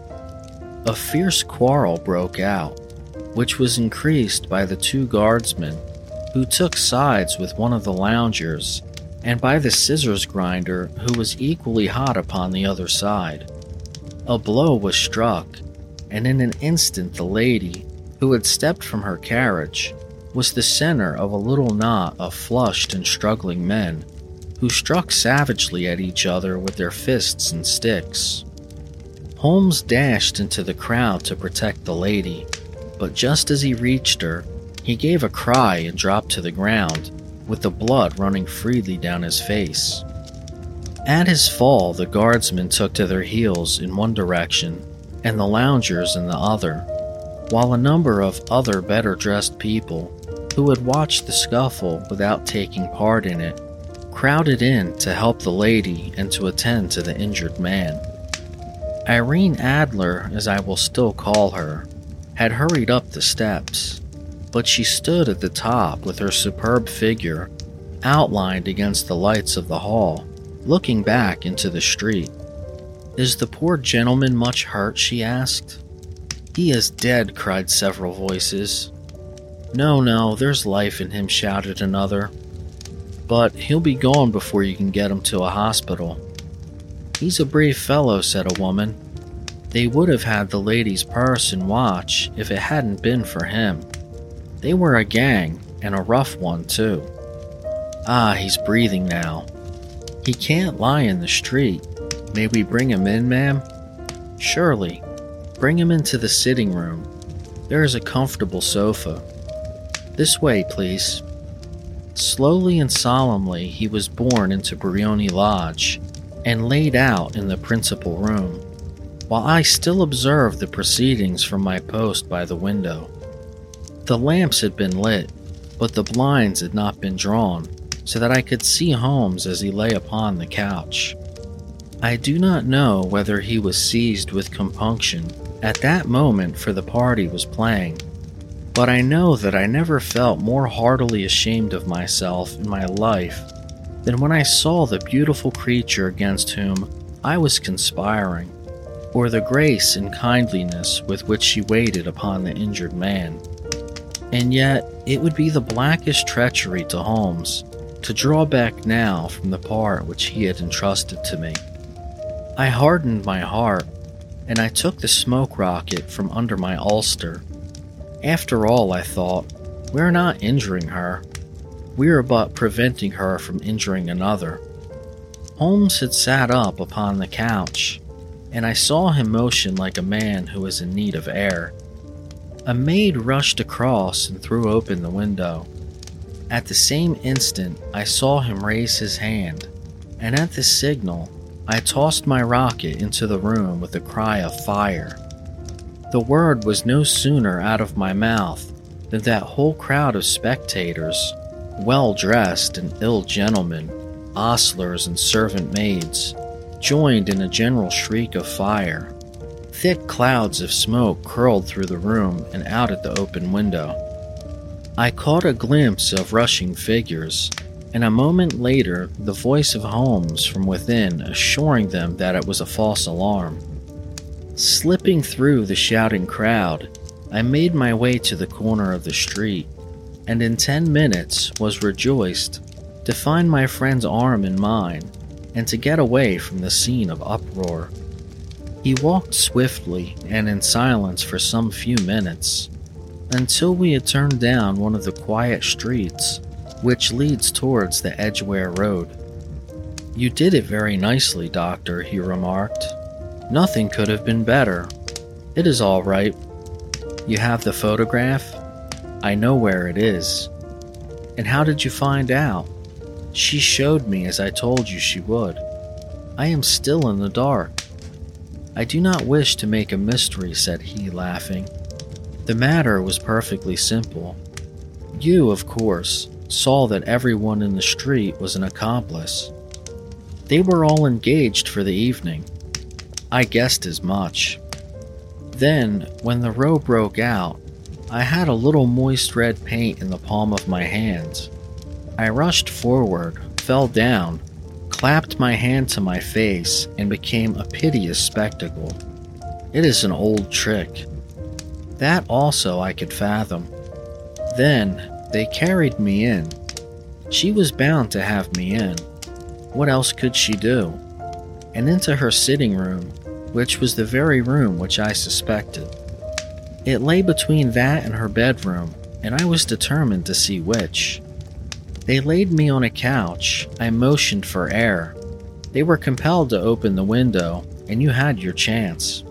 A fierce quarrel broke out, which was increased by the two guardsmen who took sides with one of the loungers and by the scissors grinder who was equally hot upon the other side. A blow was struck, and in an instant the lady, who had stepped from her carriage, was the center of a little knot of flushed and struggling men who struck savagely at each other with their fists and sticks. Holmes dashed into the crowd to protect the lady, but just as he reached her, he gave a cry and dropped to the ground, with the blood running freely down his face. At his fall, the guardsmen took to their heels in one direction and the loungers in the other, while a number of other better dressed people, who had watched the scuffle without taking part in it, crowded in to help the lady and to attend to the injured man. Irene Adler, as I will still call her, had hurried up the steps, but she stood at the top with her superb figure outlined against the lights of the hall, looking back into the street. Is the poor gentleman much hurt? she asked. He is dead, cried several voices. No, no, there's life in him, shouted another. But he'll be gone before you can get him to a hospital. He's a brave fellow, said a woman. They would have had the lady's purse and watch if it hadn't been for him. They were a gang, and a rough one, too. Ah, he's breathing now. He can't lie in the street. May we bring him in, ma'am? Surely. Bring him into the sitting room. There is a comfortable sofa. This way, please. Slowly and solemnly, he was borne into Briony Lodge and laid out in the principal room, while I still observed the proceedings from my post by the window. The lamps had been lit, but the blinds had not been drawn, so that I could see Holmes as he lay upon the couch. I do not know whether he was seized with compunction at that moment, for the party was playing, but I know that I never felt more heartily ashamed of myself in my life than when I saw the beautiful creature against whom I was conspiring, or the grace and kindliness with which she waited upon the injured man. And yet, it would be the blackest treachery to Holmes to draw back now from the part which he had entrusted to me. I hardened my heart, and I took the smoke rocket from under my ulster. After all, I thought, we're not injuring her. We are but preventing her from injuring another. Holmes had sat up upon the couch, and I saw him motion like a man who is in need of air. A maid rushed across and threw open the window. At the same instant, I saw him raise his hand, and at the signal, I tossed my rocket into the room with a cry of fire. The word was no sooner out of my mouth than that whole crowd of spectators, well dressed and ill gentlemen, ostlers, and servant maids, joined in a general shriek of fire. Thick clouds of smoke curled through the room and out at the open window. I caught a glimpse of rushing figures, and a moment later the voice of Holmes from within assuring them that it was a false alarm. Slipping through the shouting crowd, I made my way to the corner of the street, and in ten minutes was rejoiced to find my friend's arm in mine and to get away from the scene of uproar. He walked swiftly and in silence for some few minutes until we had turned down one of the quiet streets which leads towards the Edgware Road. You did it very nicely, Doctor, he remarked. Nothing could have been better. It is all right. You have the photograph? I know where it is. And how did you find out? She showed me as I told you she would. I am still in the dark. I do not wish to make a mystery, said he, laughing. The matter was perfectly simple. You, of course, saw that everyone in the street was an accomplice. They were all engaged for the evening. I guessed as much. Then, when the row broke out, I had a little moist red paint in the palm of my hand. I rushed forward, fell down, clapped my hand to my face, and became a piteous spectacle. It is an old trick. That also I could fathom. Then they carried me in. She was bound to have me in. What else could she do? And into her sitting room, which was the very room which I suspected. It lay between that and her bedroom, and I was determined to see which. They laid me on a couch. I motioned for air. They were compelled to open the window, and you had your chance.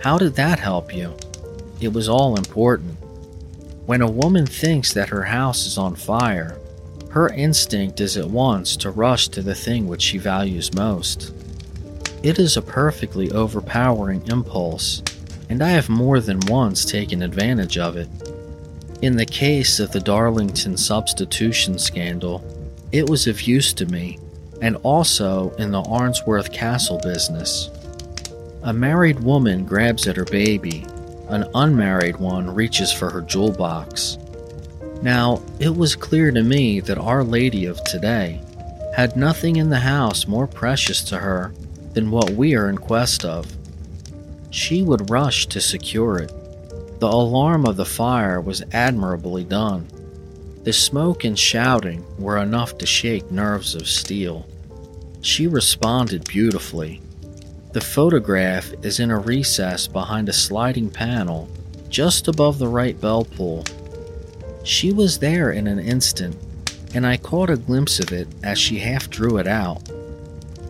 How did that help you? It was all important. When a woman thinks that her house is on fire, her instinct is at once to rush to the thing which she values most. It is a perfectly overpowering impulse, and I have more than once taken advantage of it. In the case of the Darlington substitution scandal, it was of use to me, and also in the Arnsworth Castle business. A married woman grabs at her baby, an unmarried one reaches for her jewel box. Now, it was clear to me that Our Lady of today had nothing in the house more precious to her than what we are in quest of. She would rush to secure it. The alarm of the fire was admirably done. The smoke and shouting were enough to shake nerves of steel. She responded beautifully. The photograph is in a recess behind a sliding panel just above the right bell pull. She was there in an instant, and I caught a glimpse of it as she half drew it out.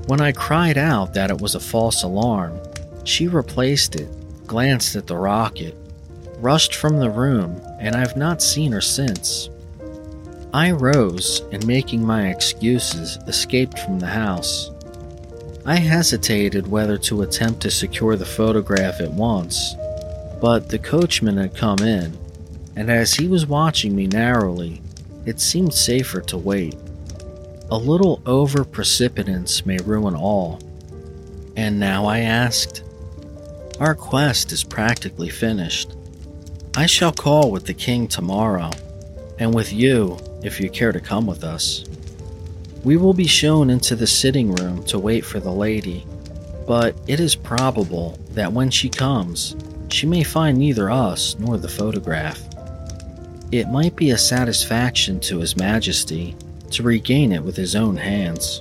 When I cried out that it was a false alarm, she replaced it, glanced at the rocket, rushed from the room, and I've not seen her since. I rose and, making my excuses, escaped from the house. I hesitated whether to attempt to secure the photograph at once, but the coachman had come in, and as he was watching me narrowly, it seemed safer to wait. A little over precipitance may ruin all. And now I asked, Our quest is practically finished. I shall call with the king tomorrow, and with you if you care to come with us. We will be shown into the sitting room to wait for the lady, but it is probable that when she comes, she may find neither us nor the photograph. It might be a satisfaction to His Majesty to regain it with his own hands.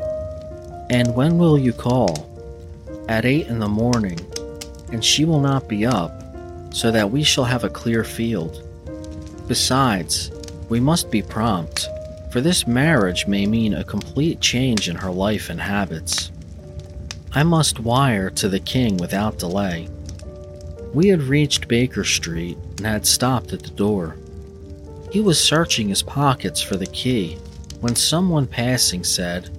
And when will you call? At eight in the morning, and she will not be up, so that we shall have a clear field. Besides, we must be prompt, for this marriage may mean a complete change in her life and habits. I must wire to the king without delay. We had reached Baker Street and had stopped at the door. He was searching his pockets for the key when someone passing said,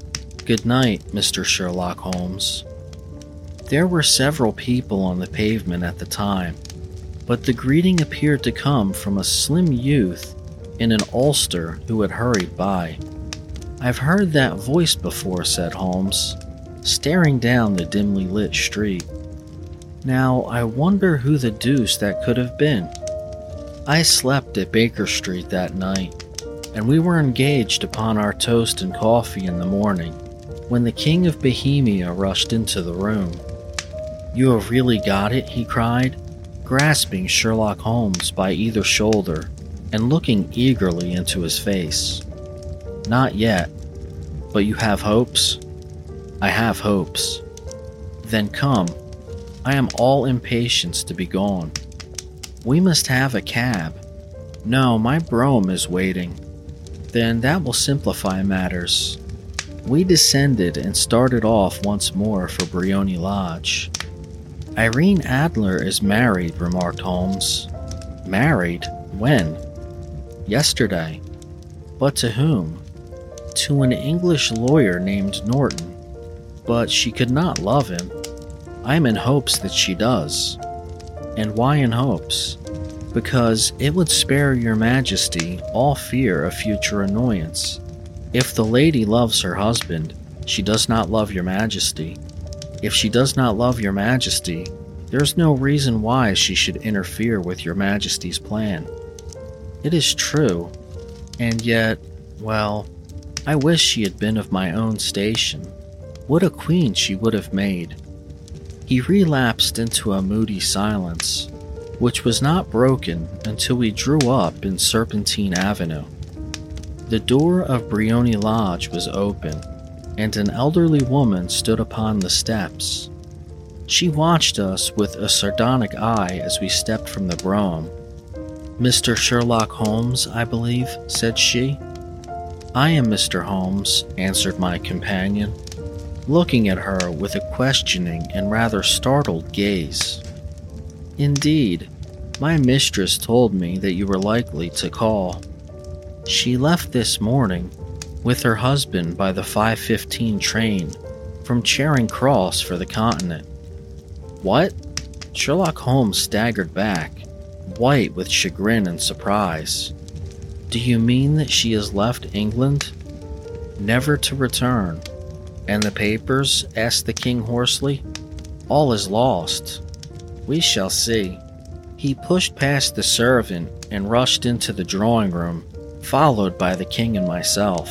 Good night, Mr. Sherlock Holmes. There were several people on the pavement at the time, but the greeting appeared to come from a slim youth in an ulster who had hurried by. I've heard that voice before, said Holmes, staring down the dimly lit street. Now, I wonder who the deuce that could have been. I slept at Baker Street that night, and we were engaged upon our toast and coffee in the morning when the King of Bohemia rushed into the room. You have really got it, he cried, grasping Sherlock Holmes by either shoulder and looking eagerly into his face. Not yet, but you have hopes? I have hopes. Then come. I am all impatience to be gone. We must have a cab. No, my brougham is waiting. Then that will simplify matters. We descended and started off once more for Briony Lodge. Irene Adler is married, remarked Holmes. Married? When? Yesterday. But to whom? To an English lawyer named Norton. But she could not love him. I am in hopes that she does. And why in hopes? Because it would spare your majesty all fear of future annoyance. If the lady loves her husband, she does not love your majesty. If she does not love your majesty, there's no reason why she should interfere with your majesty's plan. It is true, and yet, well, I wish she had been of my own station. What a queen she would have made. He relapsed into a moody silence, which was not broken until we drew up in Serpentine Avenue. The door of Briony Lodge was open, and an elderly woman stood upon the steps. She watched us with a sardonic eye as we stepped from the brougham Mr. Sherlock Holmes, I believe, said she. I am Mr. Holmes, answered my companion, looking at her with a questioning and rather startled gaze. Indeed, my mistress told me that you were likely to call. She left this morning with her husband by the 5:15 train from Charing Cross for the continent. What? Sherlock Holmes staggered back white with chagrin and surprise. Do you mean that she has left England? Never to return. And the papers? asked the king hoarsely. all is lost. We shall see. He pushed past the servant and rushed into the drawing room, followed by the king and myself.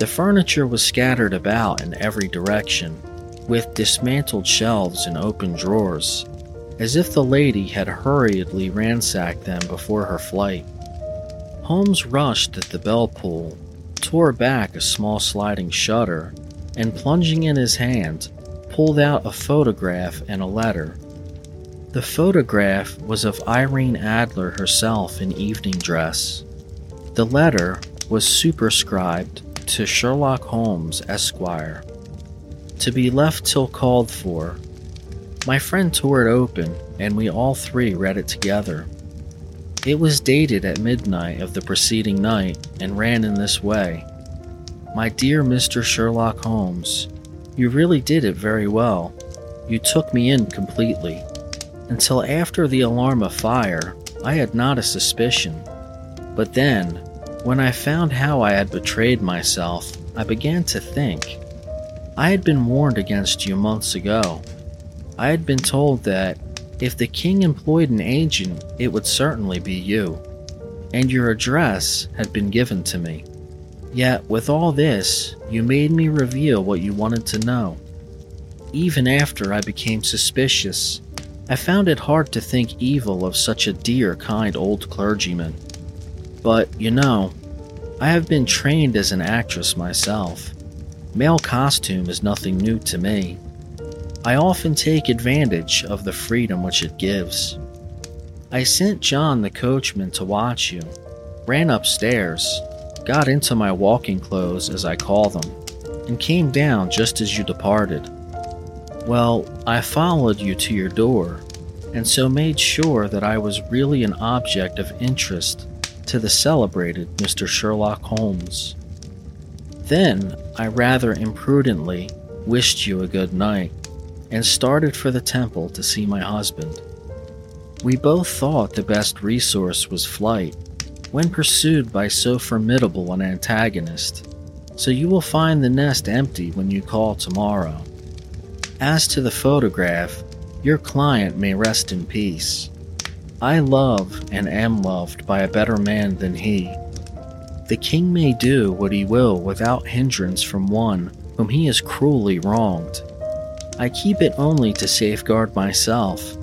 The furniture was scattered about in every direction, with dismantled shelves and open drawers, as if the lady had hurriedly ransacked them before her flight. Holmes rushed at the bell pull, tore back a small sliding shutter, and plunging in his hand, pulled out a photograph and a letter. The photograph was of Irene Adler herself in evening dress. The letter was superscribed to Sherlock Holmes, Esquire. To be left till called for. My friend tore it open, and we all three read it together. It was dated at midnight of the preceding night and ran in this way My dear Mr. Sherlock Holmes, you really did it very well. You took me in completely. Until after the alarm of fire, I had not a suspicion. But then, when I found how I had betrayed myself, I began to think. I had been warned against you months ago. I had been told that if the king employed an agent, it would certainly be you. And your address had been given to me. Yet, with all this, you made me reveal what you wanted to know. Even after I became suspicious, I found it hard to think evil of such a dear, kind old clergyman. But, you know, I have been trained as an actress myself. Male costume is nothing new to me. I often take advantage of the freedom which it gives. I sent John the coachman to watch you, ran upstairs, got into my walking clothes as I call them, and came down just as you departed. Well, I followed you to your door, and so made sure that I was really an object of interest to the celebrated Mr. Sherlock Holmes. Then I rather imprudently wished you a good night and started for the temple to see my husband. We both thought the best resource was flight when pursued by so formidable an antagonist, so you will find the nest empty when you call tomorrow. As to the photograph, your client may rest in peace. I love and am loved by a better man than he. The king may do what he will without hindrance from one whom he has cruelly wronged. I keep it only to safeguard myself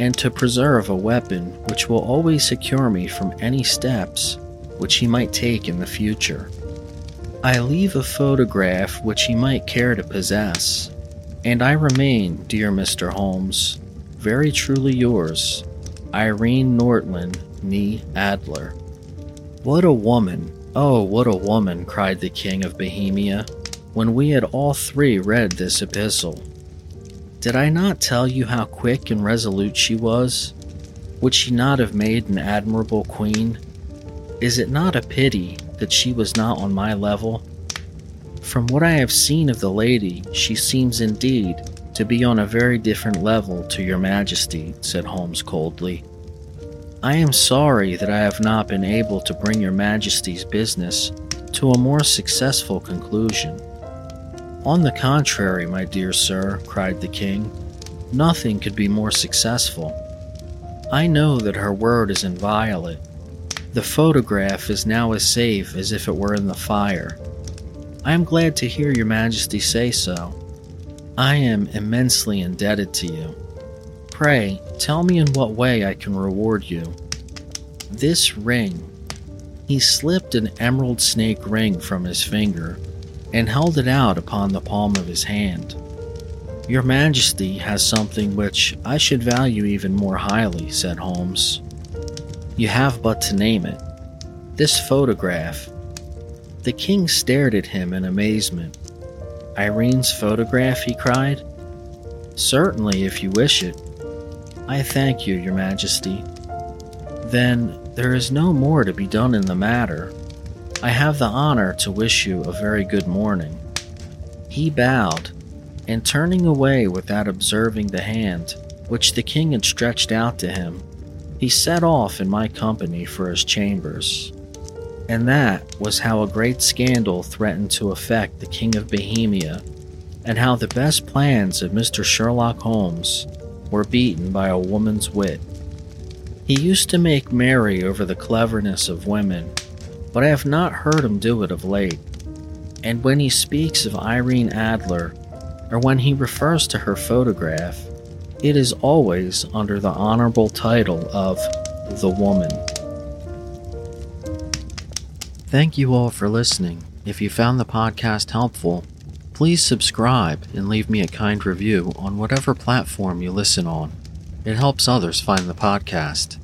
and to preserve a weapon which will always secure me from any steps which he might take in the future. I leave a photograph which he might care to possess, and I remain, dear Mr. Holmes, very truly yours, Irene Norton, nee Adler. What a woman! Oh, what a woman! cried the king of Bohemia, when we had all three read this epistle. Did I not tell you how quick and resolute she was? Would she not have made an admirable queen? Is it not a pity that she was not on my level? From what I have seen of the lady, she seems indeed to be on a very different level to your majesty, said Holmes coldly. I am sorry that I have not been able to bring your majesty's business to a more successful conclusion. On the contrary, my dear sir, cried the king, nothing could be more successful. I know that her word is inviolate. The photograph is now as safe as if it were in the fire. I am glad to hear your majesty say so. I am immensely indebted to you. Pray, tell me in what way I can reward you. This ring. He slipped an emerald snake ring from his finger and held it out upon the palm of his hand. Your Majesty has something which I should value even more highly, said Holmes. You have but to name it. This photograph. The king stared at him in amazement. Irene's photograph, he cried. Certainly, if you wish it. I thank you, Your Majesty. Then there is no more to be done in the matter. I have the honor to wish you a very good morning. He bowed, and turning away without observing the hand which the king had stretched out to him, he set off in my company for his chambers. And that was how a great scandal threatened to affect the King of Bohemia and how the best plans of Mr. Sherlock Holmes were beaten by a woman's wit. He used to make merry over the cleverness of women, but I have not heard him do it of late. And when he speaks of Irene Adler, or when he refers to her photograph, it is always under the honorable title of The Woman. Thank you all for listening. If you found the podcast helpful, please subscribe and leave me a kind review on whatever platform you listen on. It helps others find the podcast.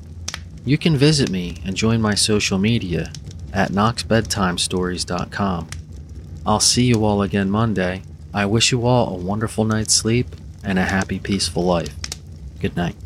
You can visit me and join my social media at knoxbedtimestories.com. I'll see you all again Monday. I wish you all a wonderful night's sleep and a happy, peaceful life. Good night.